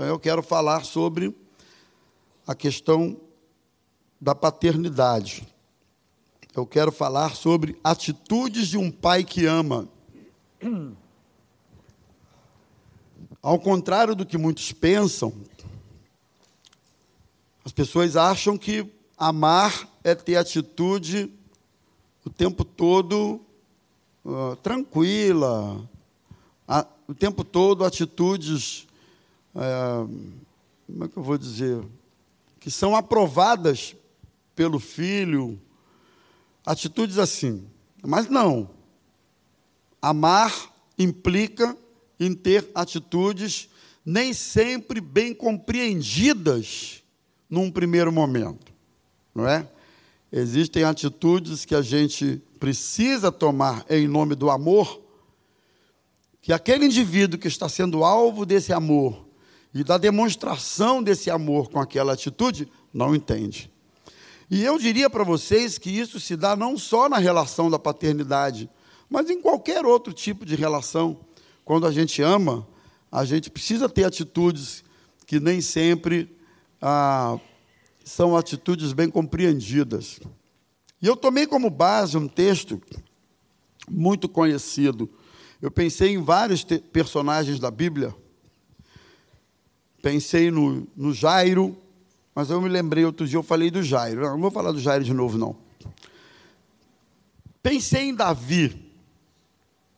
Então eu quero falar sobre a questão da paternidade. Eu quero falar sobre atitudes de um pai que ama. Ao contrário do que muitos pensam, as pessoas acham que amar é ter atitude o tempo todo uh, tranquila, a, o tempo todo atitudes, como é que eu vou dizer, que são aprovadas pelo filho, atitudes assim. Mas não. Amar implica em ter atitudes nem sempre bem compreendidas num primeiro momento, não é? Existem atitudes que a gente precisa tomar em nome do amor, que aquele indivíduo que está sendo alvo desse amor e da demonstração desse amor com aquela atitude não entende. E eu diria para vocês que isso se dá não só na relação da paternidade, mas em qualquer outro tipo de relação. Quando a gente ama, a gente precisa ter atitudes que nem sempre ah, são atitudes bem compreendidas. E eu tomei como base um texto muito conhecido. Eu pensei em vários personagens da Bíblia. Pensei no, no Jairo, mas eu me lembrei outro dia, eu falei do Jairo. Não, vou falar do Jairo de novo, não. Pensei em Davi,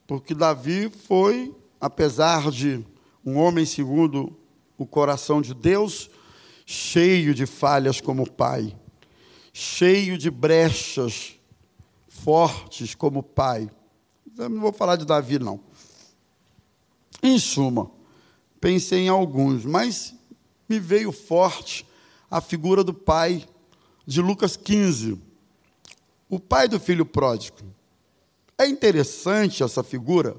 porque Davi foi, apesar de um homem segundo o coração de Deus, cheio de falhas como pai, cheio de brechas fortes como pai. Eu não vou falar de Davi, não. Em suma, pensei em alguns, mas me veio forte a figura do pai de Lucas 15, o pai do filho pródigo. É interessante essa figura,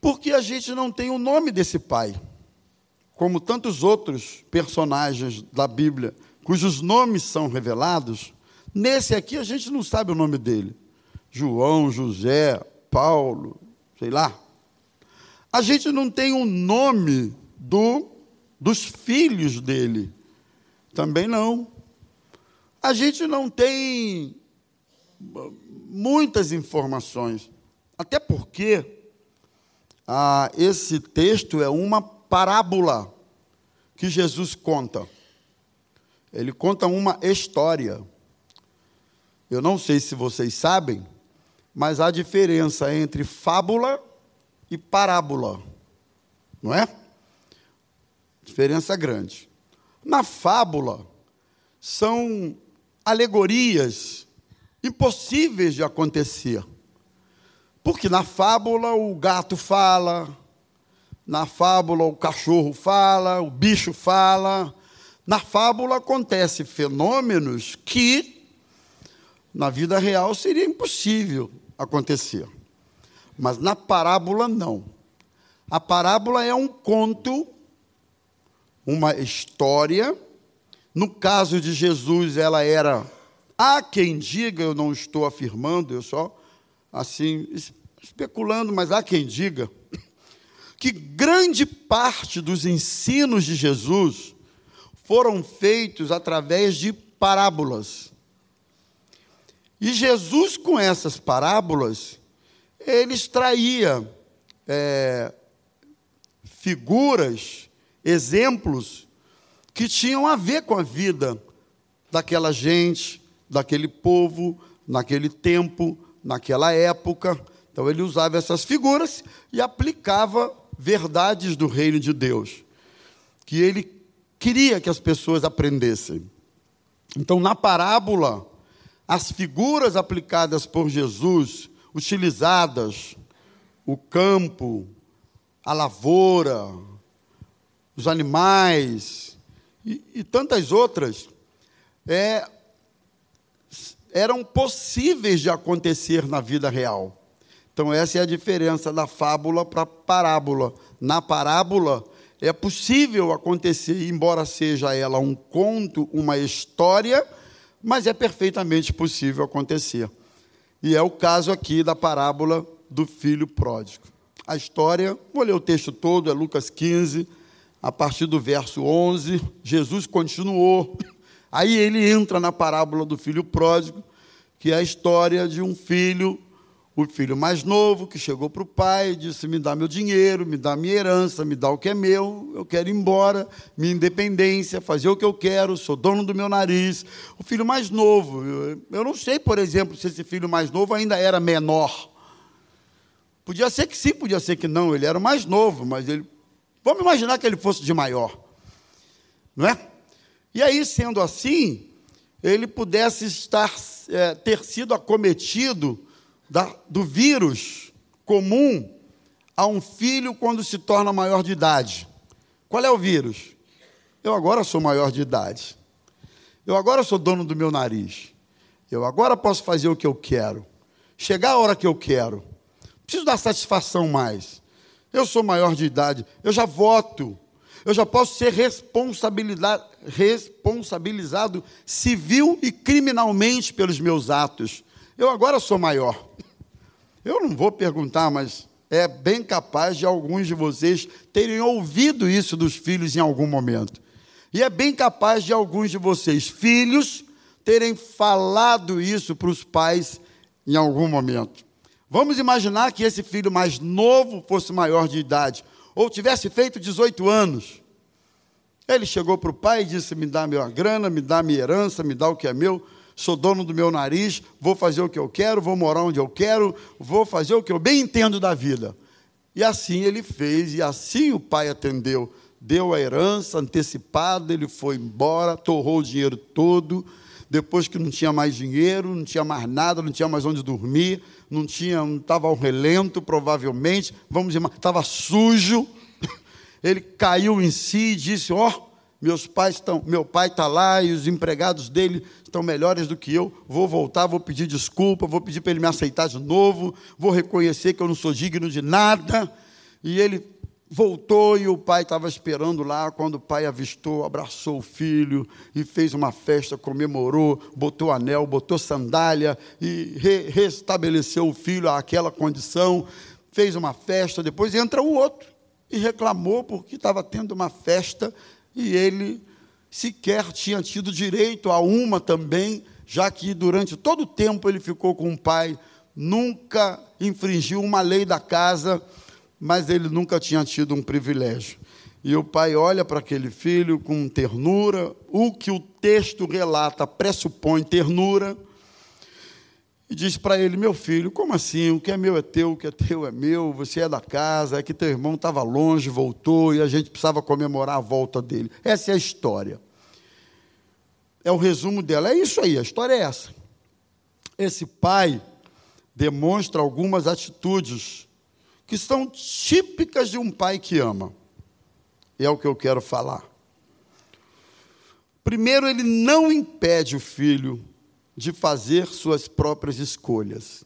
porque a gente não tem o nome desse pai, como tantos outros personagens da Bíblia, cujos nomes são revelados. Nesse aqui a gente não sabe o nome dele. João, José, Paulo, sei lá. A gente não tem o nome do dos filhos dele. Também não. A gente não tem muitas informações, até porque ah, esse texto é uma parábola que Jesus conta. Ele conta uma história. Eu não sei se vocês sabem, mas há diferença entre fábula e parábola, não é? Diferença grande. Na fábula, são alegorias impossíveis de acontecer. Porque na fábula o gato fala, na fábula o cachorro fala, o bicho fala. Na fábula acontecem fenômenos que na vida real seria impossível acontecer. Mas na parábola não. A parábola é um conto uma história. No caso de Jesus, ela era há quem diga, eu não estou afirmando, eu só assim especulando, mas há quem diga que grande parte dos ensinos de Jesus foram feitos através de parábolas. E Jesus, com essas parábolas, ele extraía é, figuras exemplos que tinham a ver com a vida daquela gente, daquele povo, naquele tempo, naquela época. Então ele usava essas figuras e aplicava verdades do reino de Deus, que ele queria que as pessoas aprendessem. Então, na parábola, as figuras aplicadas por Jesus, utilizadas, o campo, a lavoura, os animais e, e tantas outras, é, eram possíveis de acontecer na vida real. Então, essa é a diferença da fábula para a parábola. Na parábola, é possível acontecer, embora seja ela um conto, uma história, mas é perfeitamente possível acontecer. E é o caso aqui da parábola do filho pródigo. a história, vou ler o texto todo, é Lucas 15, a partir do verso 11. Jesus continuou. Aí ele entra na parábola do filho pródigo, que é a história de um filho o filho mais novo que chegou para o pai e disse: Me dá meu dinheiro, me dá minha herança, me dá o que é meu, eu quero ir embora, minha independência, fazer o que eu quero, sou dono do meu nariz. O filho mais novo, eu não sei, por exemplo, se esse filho mais novo ainda era menor. Podia ser que sim, podia ser que não, ele era mais novo, mas ele. Vamos imaginar que ele fosse de maior, não é? E aí, sendo assim, ele pudesse estar, é, ter sido acometido da, do vírus comum a um filho quando se torna maior de idade. Qual é o vírus? Eu agora sou maior de idade. Eu agora sou dono do meu nariz. Eu agora posso fazer o que eu quero. Chegar a hora que eu quero. Preciso dar satisfação mais. Eu sou maior de idade. Eu já voto. Eu já posso ser responsabilizado civil e criminalmente pelos meus atos. Eu agora sou maior. Eu não vou perguntar, mas é bem capaz de alguns de vocês terem ouvido isso dos filhos em algum momento. E é bem capaz de alguns de vocês, filhos, terem falado isso para os pais em algum momento. Vamos imaginar que esse filho mais novo fosse maior de idade, ou tivesse feito 18 anos. Ele chegou para o pai e disse: Me dá minha grana, me dá minha herança, me dá o que é meu sou dono do meu nariz, vou fazer o que eu quero, vou morar onde eu quero, vou fazer o que eu bem entendo da vida. E assim ele fez, e assim o pai atendeu. Deu a herança antecipada, ele foi embora, torrou o dinheiro todo. Depois que não tinha mais dinheiro, não tinha mais nada, não tinha mais onde dormir, não tinha, não estava ao relento, provavelmente, vamos dizer, estava sujo. Ele caiu em si e disse: Ó, oh, meus pais estão, meu pai está lá e os empregados dele estão melhores do que eu. Vou voltar, vou pedir desculpa, vou pedir para ele me aceitar de novo, vou reconhecer que eu não sou digno de nada. E ele voltou e o pai estava esperando lá. Quando o pai avistou, abraçou o filho e fez uma festa, comemorou, botou anel, botou sandália e re restabeleceu o filho àquela condição. Fez uma festa. Depois entra o outro e reclamou porque estava tendo uma festa e ele sequer tinha tido direito a uma também, já que durante todo o tempo ele ficou com o pai, nunca infringiu uma lei da casa, mas ele nunca tinha tido um privilégio. E o pai olha para aquele filho com ternura, o que o texto relata pressupõe ternura e diz para ele: Meu filho, como assim? O que é meu é teu, o que é teu é meu, você é da casa, é que teu irmão estava longe, voltou e a gente precisava comemorar a volta dele. Essa é a história. É o resumo dela. É isso aí, a história é essa. Esse pai demonstra algumas atitudes que são típicas de um pai que ama. É o que eu quero falar. Primeiro, ele não impede o filho de fazer suas próprias escolhas.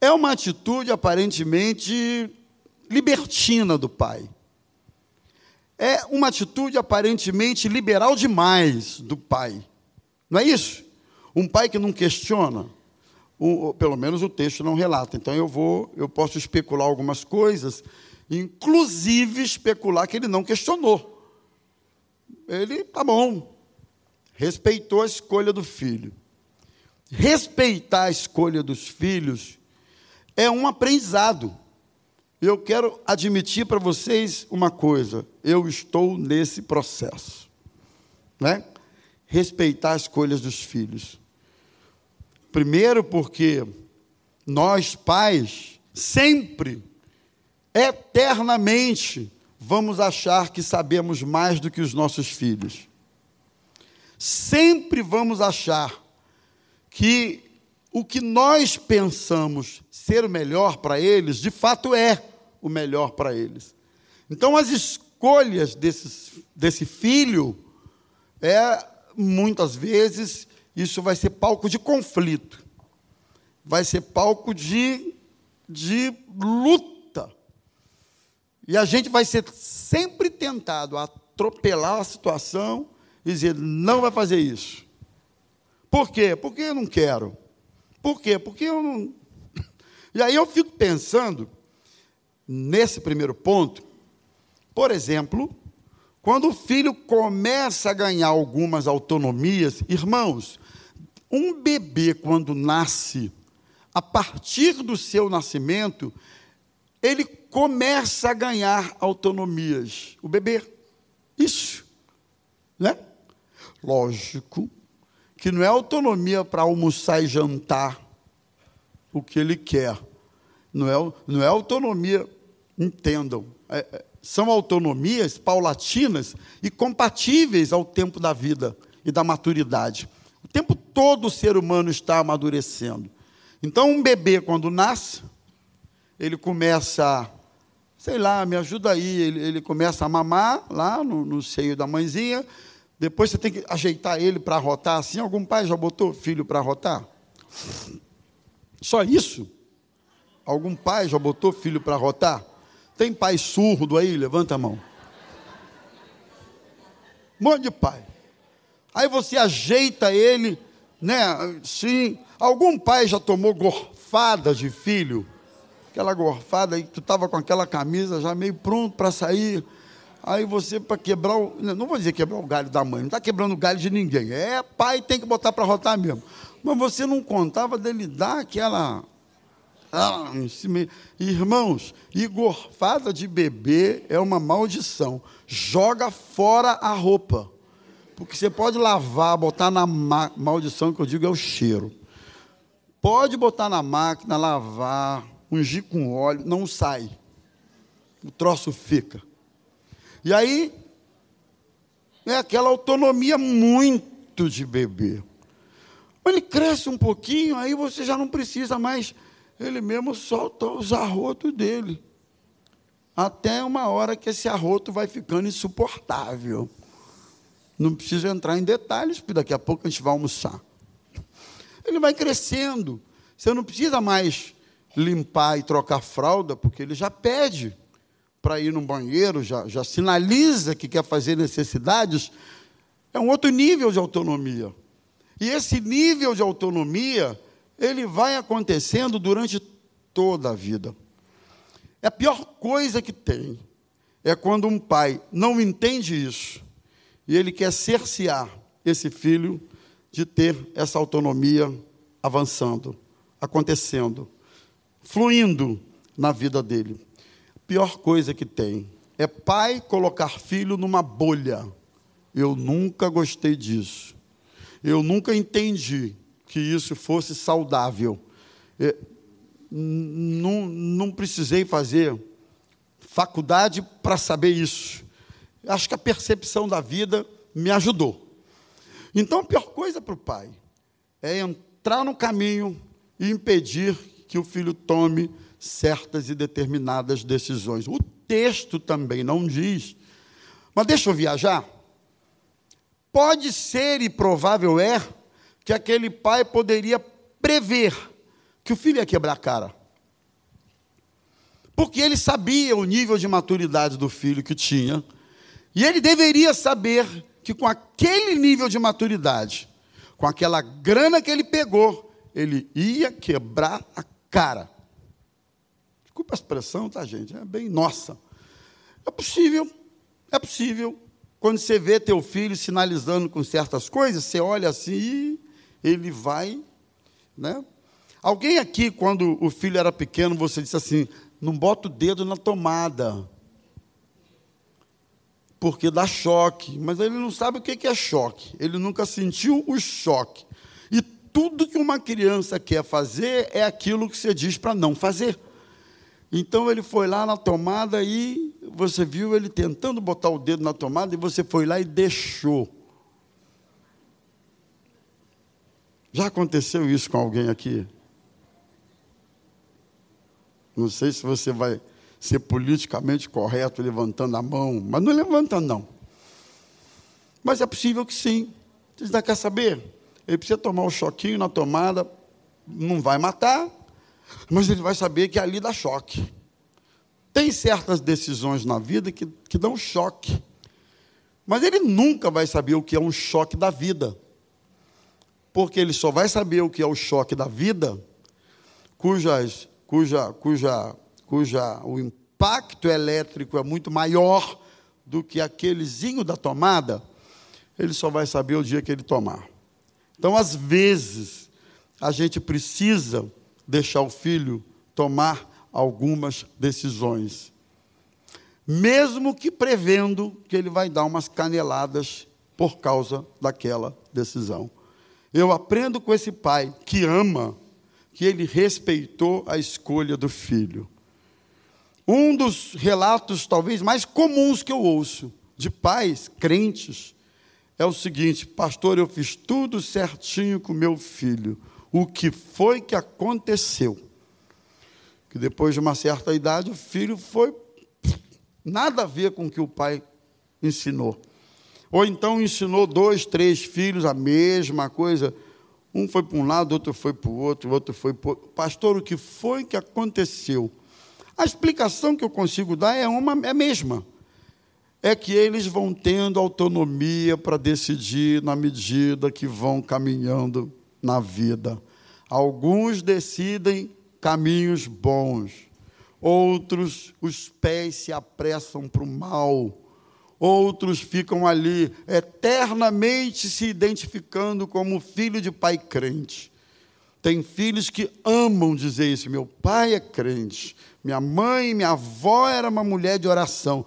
É uma atitude aparentemente libertina do pai. É uma atitude aparentemente liberal demais do pai. Não é isso? Um pai que não questiona, o, pelo menos o texto não relata. Então eu vou, eu posso especular algumas coisas, inclusive especular que ele não questionou. Ele, tá bom, respeitou a escolha do filho. Respeitar a escolha dos filhos é um aprendizado. Eu quero admitir para vocês uma coisa: eu estou nesse processo. Né? Respeitar as escolhas dos filhos. Primeiro, porque nós, pais, sempre, eternamente, vamos achar que sabemos mais do que os nossos filhos sempre vamos achar que o que nós pensamos ser o melhor para eles, de fato é o melhor para eles. Então, as escolhas desse, desse filho, é, muitas vezes, isso vai ser palco de conflito, vai ser palco de, de luta. E a gente vai ser sempre tentado a atropelar a situação dizer: não vai fazer isso. Por quê? Porque eu não quero. Por quê? Porque eu não. E aí eu fico pensando nesse primeiro ponto, por exemplo, quando o filho começa a ganhar algumas autonomias, irmãos, um bebê, quando nasce, a partir do seu nascimento, ele começa a ganhar autonomias. O bebê. Isso. Né? Lógico que não é autonomia para almoçar e jantar o que ele quer. Não é, não é autonomia, entendam. É, é, são autonomias paulatinas e compatíveis ao tempo da vida e da maturidade. O tempo todo o ser humano está amadurecendo. Então, um bebê, quando nasce, ele começa, sei lá, me ajuda aí, ele, ele começa a mamar lá no, no, seio da mãezinha, depois você tem que ajeitar ele para rotar assim. Algum pai já botou filho para rotar? Só isso? Algum pai já botou filho para rotar? Tem pai surdo aí? Levanta a mão. Um monte de pai. Aí você ajeita ele, né? Sim. Algum pai já tomou gorfada de filho? Aquela gorfada aí, tu estava com aquela camisa já meio pronto para sair. Aí você, para quebrar o. Não vou dizer quebrar o galho da mãe, não está quebrando o galho de ninguém. É pai, tem que botar para rotar mesmo. Mas você não contava dele dar aquela. Ah, irmãos, e gorfada de bebê é uma maldição. Joga fora a roupa. Porque você pode lavar, botar na ma maldição que eu digo é o cheiro. Pode botar na máquina, lavar, ungir com óleo, não sai. O troço fica. E aí é aquela autonomia muito de bebê. Ele cresce um pouquinho, aí você já não precisa mais, ele mesmo solta os arrotos dele. Até uma hora que esse arroto vai ficando insuportável. Não preciso entrar em detalhes, porque daqui a pouco a gente vai almoçar. Ele vai crescendo. Você não precisa mais limpar e trocar fralda, porque ele já pede para ir no banheiro, já, já sinaliza que quer fazer necessidades. É um outro nível de autonomia. E esse nível de autonomia, ele vai acontecendo durante toda a vida. É a pior coisa que tem é quando um pai não entende isso e ele quer cercear esse filho de ter essa autonomia avançando, acontecendo, fluindo na vida dele. Pior coisa que tem é pai colocar filho numa bolha. Eu nunca gostei disso. Eu nunca entendi que isso fosse saudável. É, não, não precisei fazer faculdade para saber isso acho que a percepção da vida me ajudou. Então, a pior coisa para o pai é entrar no caminho e impedir que o filho tome certas e determinadas decisões. O texto também não diz, mas deixa eu viajar. Pode ser e provável é que aquele pai poderia prever que o filho ia quebrar a cara. Porque ele sabia o nível de maturidade do filho que tinha e ele deveria saber que com aquele nível de maturidade, com aquela grana que ele pegou, ele ia quebrar a cara. Desculpa a expressão, tá, gente? É bem nossa. É possível, é possível. Quando você vê teu filho sinalizando com certas coisas, você olha assim e ele vai, né? Alguém aqui, quando o filho era pequeno, você disse assim: não bota o dedo na tomada porque dá choque, mas ele não sabe o que é choque, ele nunca sentiu o choque. E tudo que uma criança quer fazer é aquilo que você diz para não fazer. Então ele foi lá na tomada e você viu ele tentando botar o dedo na tomada e você foi lá e deixou. Já aconteceu isso com alguém aqui? Não sei se você vai ser politicamente correto levantando a mão, mas não levanta, não. Mas é possível que sim. Você ainda quer saber? Ele precisa tomar um choquinho na tomada, não vai matar, mas ele vai saber que ali dá choque. Tem certas decisões na vida que, que dão choque. Mas ele nunca vai saber o que é um choque da vida. Porque ele só vai saber o que é o choque da vida cujas, cuja, cuja cuja o impacto elétrico é muito maior do que aquelezinho da tomada, ele só vai saber o dia que ele tomar. Então, às vezes, a gente precisa deixar o filho tomar algumas decisões, mesmo que prevendo que ele vai dar umas caneladas por causa daquela decisão. Eu aprendo com esse pai que ama, que ele respeitou a escolha do filho. Um dos relatos talvez mais comuns que eu ouço de pais crentes é o seguinte: Pastor, eu fiz tudo certinho com meu filho. O que foi que aconteceu? Que depois de uma certa idade, o filho foi nada a ver com o que o pai ensinou. Ou então ensinou dois, três filhos a mesma coisa. Um foi para um lado, outro foi para o outro, outro foi para o outro. Pastor, o que foi que aconteceu? A explicação que eu consigo dar é uma é a mesma é que eles vão tendo autonomia para decidir na medida que vão caminhando na vida. Alguns decidem caminhos bons, outros os pés se apressam para o mal, outros ficam ali eternamente se identificando como filho de pai crente. Tem filhos que amam dizer isso. Meu pai é crente, minha mãe, minha avó era uma mulher de oração.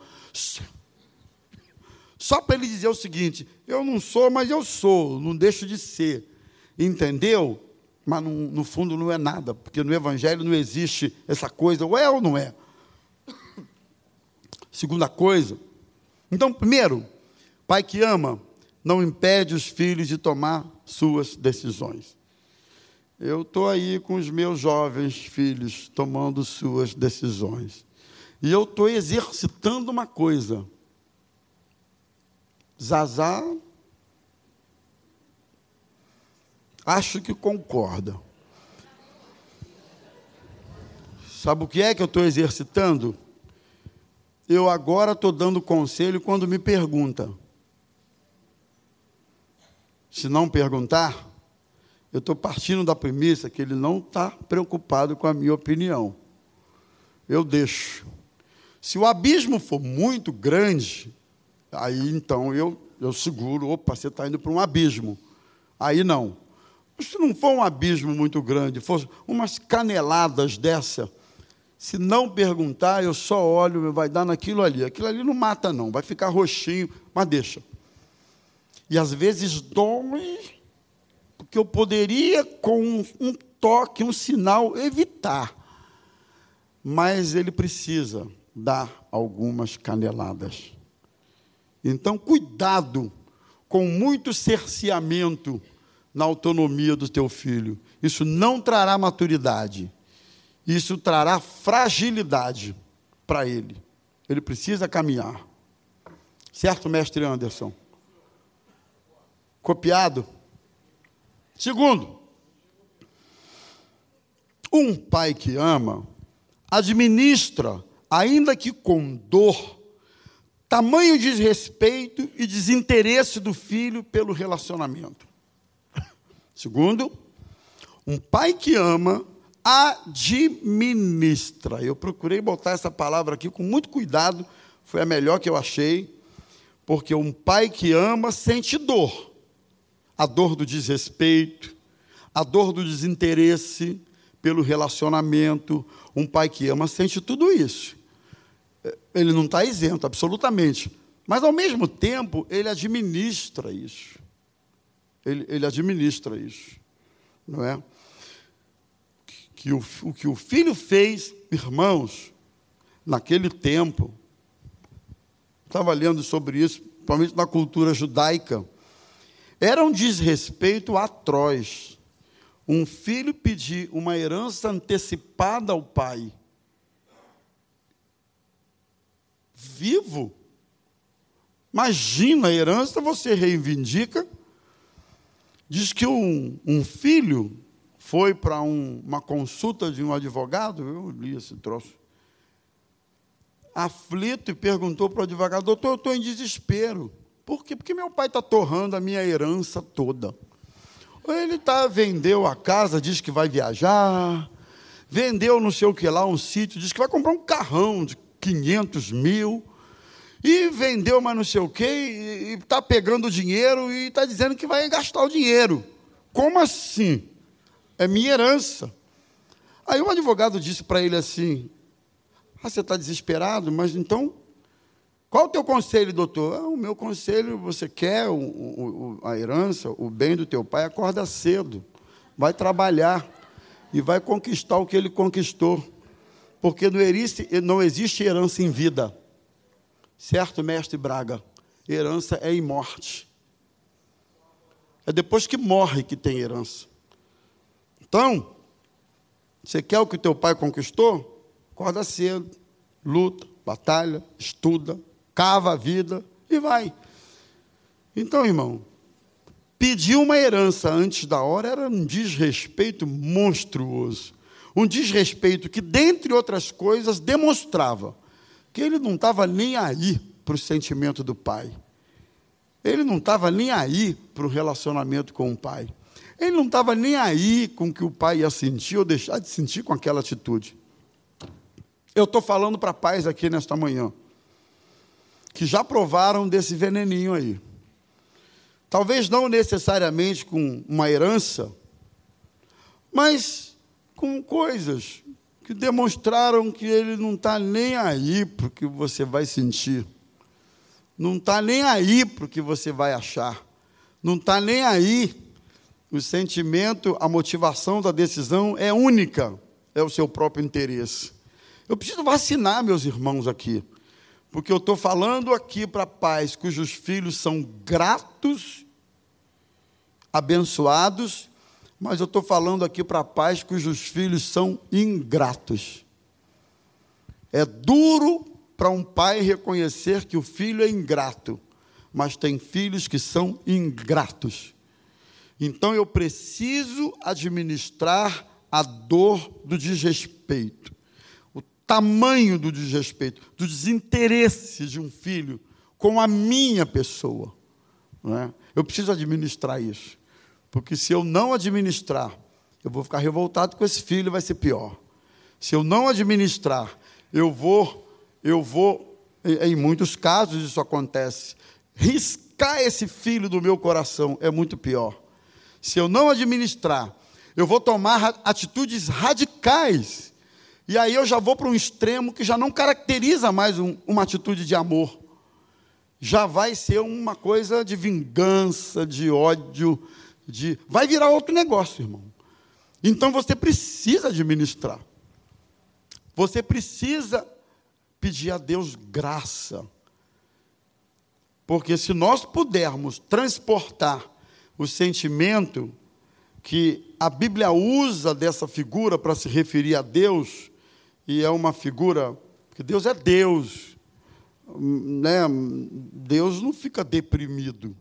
Só para ele dizer o seguinte: eu não sou, mas eu sou, não deixo de ser. Entendeu? Mas no, fundo não é nada, porque no Evangelho não existe essa coisa, ou é ou não é. Segunda coisa. Então, primeiro, pai que ama não impede os filhos de tomar suas decisões. Eu estou aí com os meus jovens filhos tomando suas decisões. E eu estou exercitando uma coisa Zazá, acho que concorda. Sabe o que é que eu estou exercitando? Eu agora estou dando conselho quando me pergunta. Se não perguntar, eu estou partindo da premissa que ele não está preocupado com a minha opinião. Eu deixo. Se o abismo for muito grande, Aí então eu, eu seguro, opa, você está indo para um abismo. Aí não. Se não for um abismo muito grande, fosse umas caneladas dessa, se não perguntar, eu só olho, vai dar naquilo ali. Aquilo ali não mata, não, vai ficar roxinho, mas deixa. E às vezes dói, porque eu poderia, com um, toque, um sinal, evitar. Mas ele precisa dar algumas caneladas. Então, cuidado com muito cerceamento na autonomia do teu filho. Isso não trará maturidade. Isso trará fragilidade para ele. Ele precisa caminhar. Certo, mestre Anderson? Copiado? Segundo, um pai que ama administra, ainda que com dor, tamanho desrespeito e desinteresse do filho pelo relacionamento. Segundo, um pai que ama administra. Eu procurei botar essa palavra aqui com muito cuidado, foi a melhor que eu achei, porque um pai que ama sente dor. A dor do desrespeito, a dor do desinteresse pelo relacionamento. Um pai que ama sente tudo isso ele não está isento, absolutamente. Mas, ao mesmo tempo, ele administra isso. Ele, ele administra isso. Não é? Que o, o que o filho fez, irmãos, naquele tempo, estava lendo sobre isso, principalmente na cultura judaica, era um desrespeito atroz. Um filho pedir uma herança antecipada ao pai vivo. Imagina a herança, você reivindica. Diz que um, um filho foi para um, uma consulta de um advogado, eu li esse troço, aflito e perguntou para o advogado: Doutor, eu estou em desespero. Por quê? Porque meu pai está torrando a minha herança toda. Ele tá, vendeu a casa, diz que vai viajar, vendeu não sei o que lá, um sítio, diz que vai comprar um carrão de 500 mil, e vendeu mas não sei o quê, e está pegando dinheiro e está dizendo que vai gastar o dinheiro. Como assim? É minha herança. Aí o advogado disse para ele assim: ah, você está desesperado, mas então, qual o teu conselho, doutor? Ah, o meu conselho, você quer o, o, a herança, o bem do teu pai, acorda cedo, vai trabalhar e vai conquistar o que ele conquistou. Porque não existe, não existe herança em vida. Certo, mestre Braga? Herança é em morte. É depois que morre que tem herança. Então, você quer o que teu pai conquistou? Acorda cedo, luta, batalha, estuda, cava a vida e vai. Então, irmão, pedir uma herança antes da hora era um desrespeito monstruoso. Um desrespeito que, dentre outras coisas, demonstrava que ele não estava nem aí para o sentimento do pai. Ele não estava nem aí para o relacionamento com o pai. Ele não estava nem aí com o que o pai ia sentir ou deixar de sentir com aquela atitude. Eu estou falando para pais aqui nesta manhã, que já provaram desse veneninho aí. Talvez não necessariamente com uma herança, mas com coisas que demonstraram que ele não está nem aí para o que você vai sentir, não está nem aí para o que você vai achar, não está nem aí. O sentimento, a motivação da decisão é única, é o seu próprio interesse. Eu preciso vacinar meus irmãos aqui, porque eu estou falando aqui para pais cujos filhos são gratos, abençoados mas eu estou falando aqui para pais cujos filhos são ingratos. É duro para um pai reconhecer que o filho é ingrato, mas tem filhos que são ingratos. Então eu preciso administrar a dor do desrespeito, o tamanho do desrespeito, do desinteresse de um filho com a minha pessoa. Não é? Eu preciso administrar isso. Porque se eu não administrar, eu vou ficar revoltado com esse filho, vai ser pior. Se eu não administrar, eu vou, eu vou, em muitos casos isso acontece, riscar esse filho do meu coração é muito pior. Se eu não administrar, eu vou tomar atitudes radicais. E aí eu já vou para um extremo que já não caracteriza mais um, uma atitude de amor. Já vai ser uma coisa de vingança, de ódio, de. Vai virar outro negócio, irmão. Então você precisa administrar. Você precisa pedir a Deus graça. Porque se nós pudermos transportar o sentimento que a Bíblia usa dessa figura para se referir a Deus, e é uma figura, porque Deus é Deus, né? Deus não fica deprimido.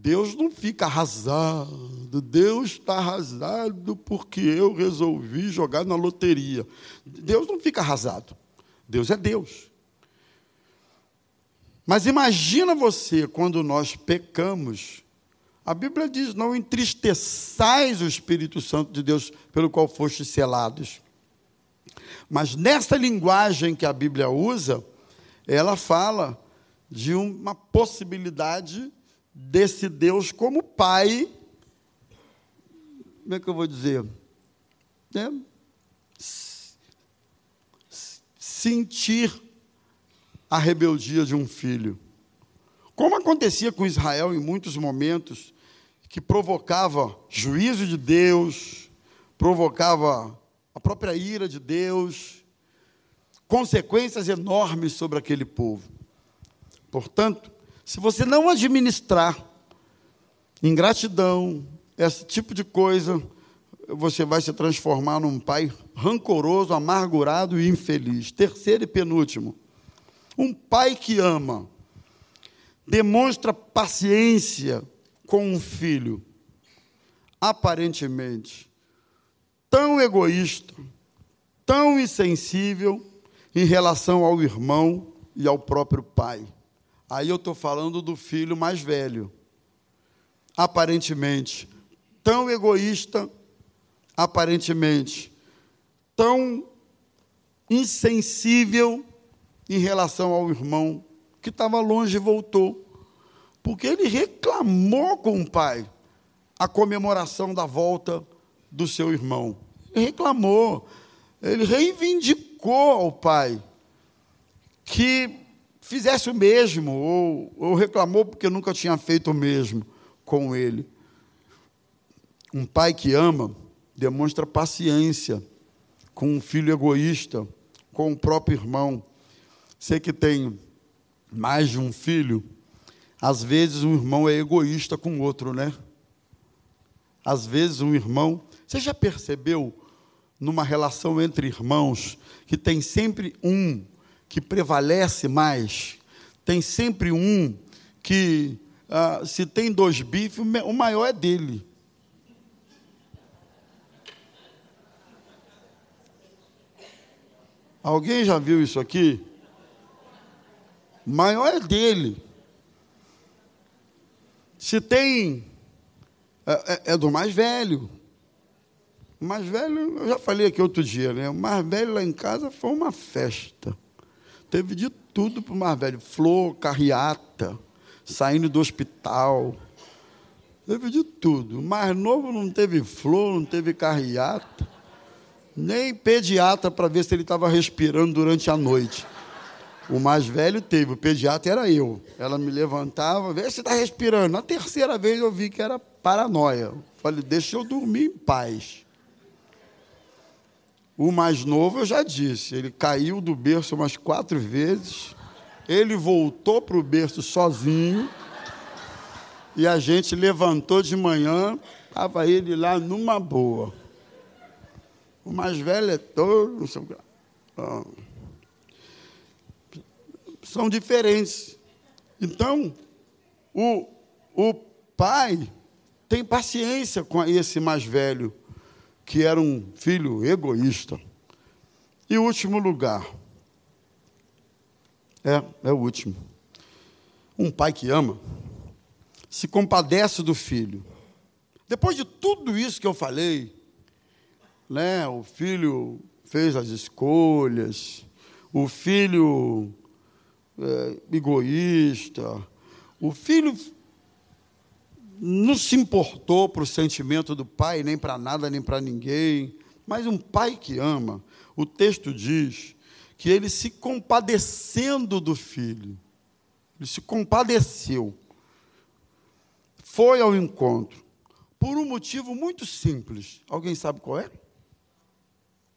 Deus não fica arrasado, Deus está arrasado porque eu resolvi jogar na loteria. Deus não fica arrasado, Deus é Deus. Mas imagina você quando nós pecamos, a Bíblia diz: não entristeçais o Espírito Santo de Deus pelo qual fostes selados. Mas nessa linguagem que a Bíblia usa, ela fala de uma possibilidade desse Deus como pai, como é que eu vou dizer? É, sentir a rebeldia de um filho. Como acontecia com Israel em muitos momentos, que provocava juízo de Deus, provocava a própria ira de Deus, consequências enormes sobre aquele povo. Portanto, se você não administrar ingratidão, esse tipo de coisa, você vai se transformar num pai rancoroso, amargurado e infeliz. Terceiro e penúltimo, um pai que ama, demonstra paciência com um filho, aparentemente tão egoísta, tão insensível em relação ao irmão e ao próprio pai. Aí eu estou falando do filho mais velho. Aparentemente, tão egoísta, aparentemente, tão insensível em relação ao irmão que estava longe e voltou. Porque ele reclamou com o pai a comemoração da volta do seu irmão. Ele reclamou, ele reivindicou ao pai que fizesse o mesmo, ou, ou reclamou porque nunca tinha feito o mesmo com ele. Um pai que ama demonstra paciência com um filho egoísta, com o próprio irmão. Você que tem mais de um filho, às vezes um irmão é egoísta com o outro, né? Às vezes um irmão. Você já percebeu numa relação entre irmãos que tem sempre um que prevalece mais? Tem sempre um que, ah, se tem dois bifes, o maior é dele. Alguém já viu isso aqui? Maior é dele. Se tem. É, é, é, do mais velho. O mais velho, eu já falei aqui outro dia, né? O mais velho lá em casa foi uma festa. Teve de tudo para o mais velho: flor, carreata, saindo do hospital. Teve de tudo. O mais novo não teve flor, não teve carreata, nem pediatra para ver se ele estava respirando durante a noite. O mais velho teve, o pediatra era eu. Ela me levantava, vê se está respirando. Na terceira vez eu vi que era paranoia. Falei, deixa eu dormir em paz. O mais novo eu já disse, ele caiu do berço umas quatro vezes, ele voltou para o berço sozinho, e a gente levantou de manhã, estava ele lá numa boa. O mais velho é todo. Não sei, são diferentes. Então, o, o pai tem paciência com esse mais velho, que era um filho egoísta. E último lugar. É, é o último. Um pai que ama se compadece do filho. Depois de tudo isso que eu falei, né, o filho fez as escolhas, o filho é, egoísta. O filho não se importou para o sentimento do pai, nem para nada, nem para ninguém. Mas um pai que ama, o texto diz que ele se compadecendo do filho, ele se compadeceu, foi ao encontro, por um motivo muito simples. Alguém sabe qual é?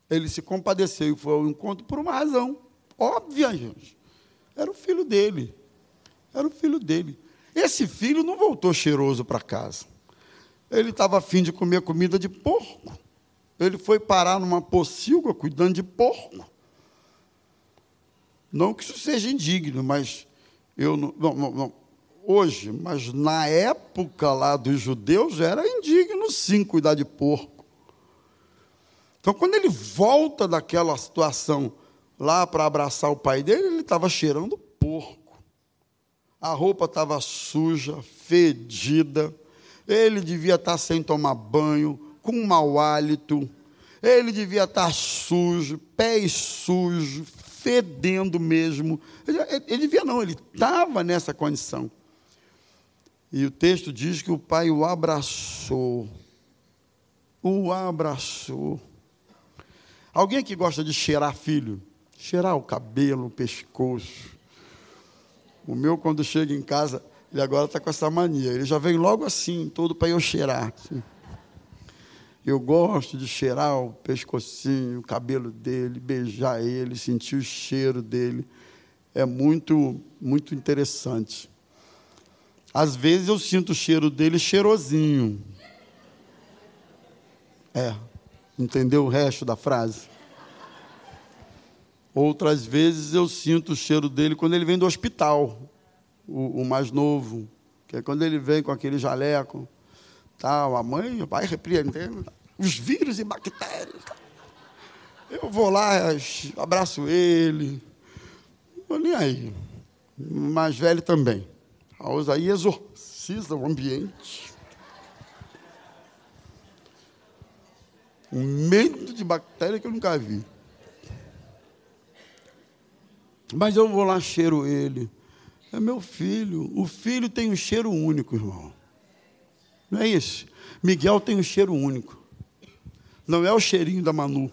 Ele se compadeceu e foi ao encontro por uma razão óbvia, gente. Era o filho dele. Era o filho dele. Esse filho não voltou cheiroso para casa. Ele estava afim de comer comida de porco. Ele foi parar numa pocilga cuidando de porco. Não que isso seja indigno, mas eu não, não, não, hoje, mas na época lá dos judeus era indigno sim cuidar de porco. Então, quando ele volta daquela situação lá para abraçar o pai dele, ele estava cheirando porco. A roupa estava suja, fedida. Ele devia estar tá sem tomar banho, com mau hálito. Ele devia estar tá sujo, pés sujos, fedendo mesmo. Ele, ele devia não, ele estava nessa condição. E o texto diz que o pai o abraçou. O abraçou. Alguém que gosta de cheirar filho? cheirar o cabelo, o pescoço. O meu, quando chega em casa, ele agora está com essa mania. Ele já vem logo assim, todo para eu cheirar. Assim. Eu gosto de cheirar o pescocinho, o cabelo dele, beijar ele, sentir o cheiro dele. É muito, muito interessante. Às vezes eu sinto o cheiro dele cheirosinho. É. Entendeu o resto da frase? Outras vezes eu sinto o cheiro dele quando ele vem do hospital, o, o mais novo, que é quando ele vem com aquele jaleco, tal, a mãe vai repreendendo os vírus e bactérias. Eu vou lá, abraço ele, não nem aí. Mais velho também. A aí exorciza o ambiente. Um medo de bactéria que eu nunca vi. Mas eu vou lá, cheiro ele. É meu filho. O filho tem um cheiro único, irmão. Não é isso? Miguel tem um cheiro único. Não é o cheirinho da Manu.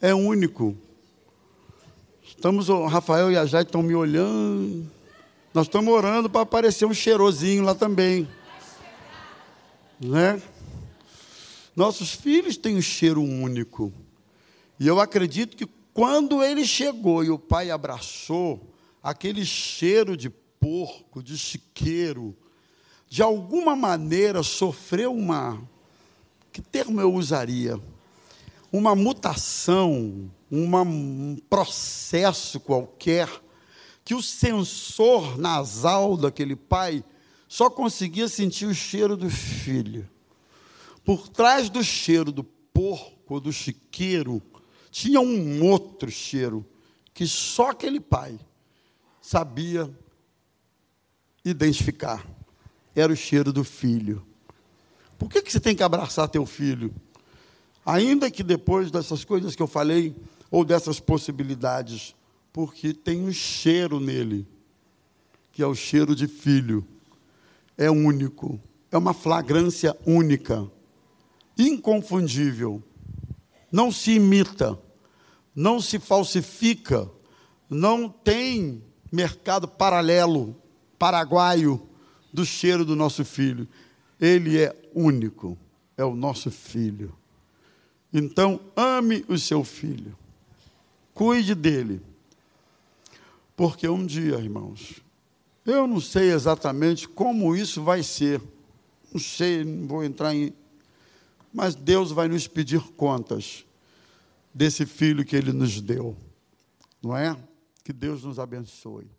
É único. Estamos, o Rafael e a Jade estão me olhando. Nós estamos orando para aparecer um cheirosinho lá também. Né? Nossos filhos têm um cheiro único. E eu acredito que quando ele chegou e o pai abraçou, aquele cheiro de porco, de chiqueiro, de alguma maneira sofreu uma. Que termo eu usaria? Uma mutação, uma, um processo qualquer, que o sensor nasal daquele pai só conseguia sentir o cheiro do filho. Por trás do cheiro do porco, do chiqueiro, tinha um outro cheiro que só aquele pai sabia identificar. Era o cheiro do filho. Por que, que você tem que abraçar teu filho? Ainda que depois dessas coisas que eu falei, ou dessas possibilidades, porque tem um cheiro nele, que é o cheiro de filho. É único, é uma flagrância única, inconfundível não se imita, não se falsifica, não tem mercado paralelo, paraguaio, do cheiro do nosso filho. Ele é único, é o nosso filho. Então, ame o seu filho, cuide dele, porque um dia, irmãos, eu não sei exatamente como isso vai ser, não sei, não vou entrar em mas Deus vai nos pedir contas desse filho que ele nos deu. Não é? Que Deus nos abençoe.